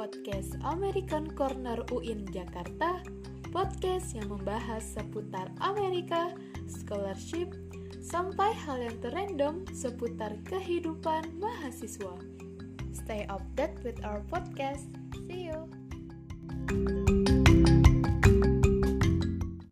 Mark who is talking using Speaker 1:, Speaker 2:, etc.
Speaker 1: Podcast American Corner UIN Jakarta, podcast yang membahas seputar Amerika, scholarship, sampai hal yang terendam seputar kehidupan mahasiswa. Stay update with our podcast. See you.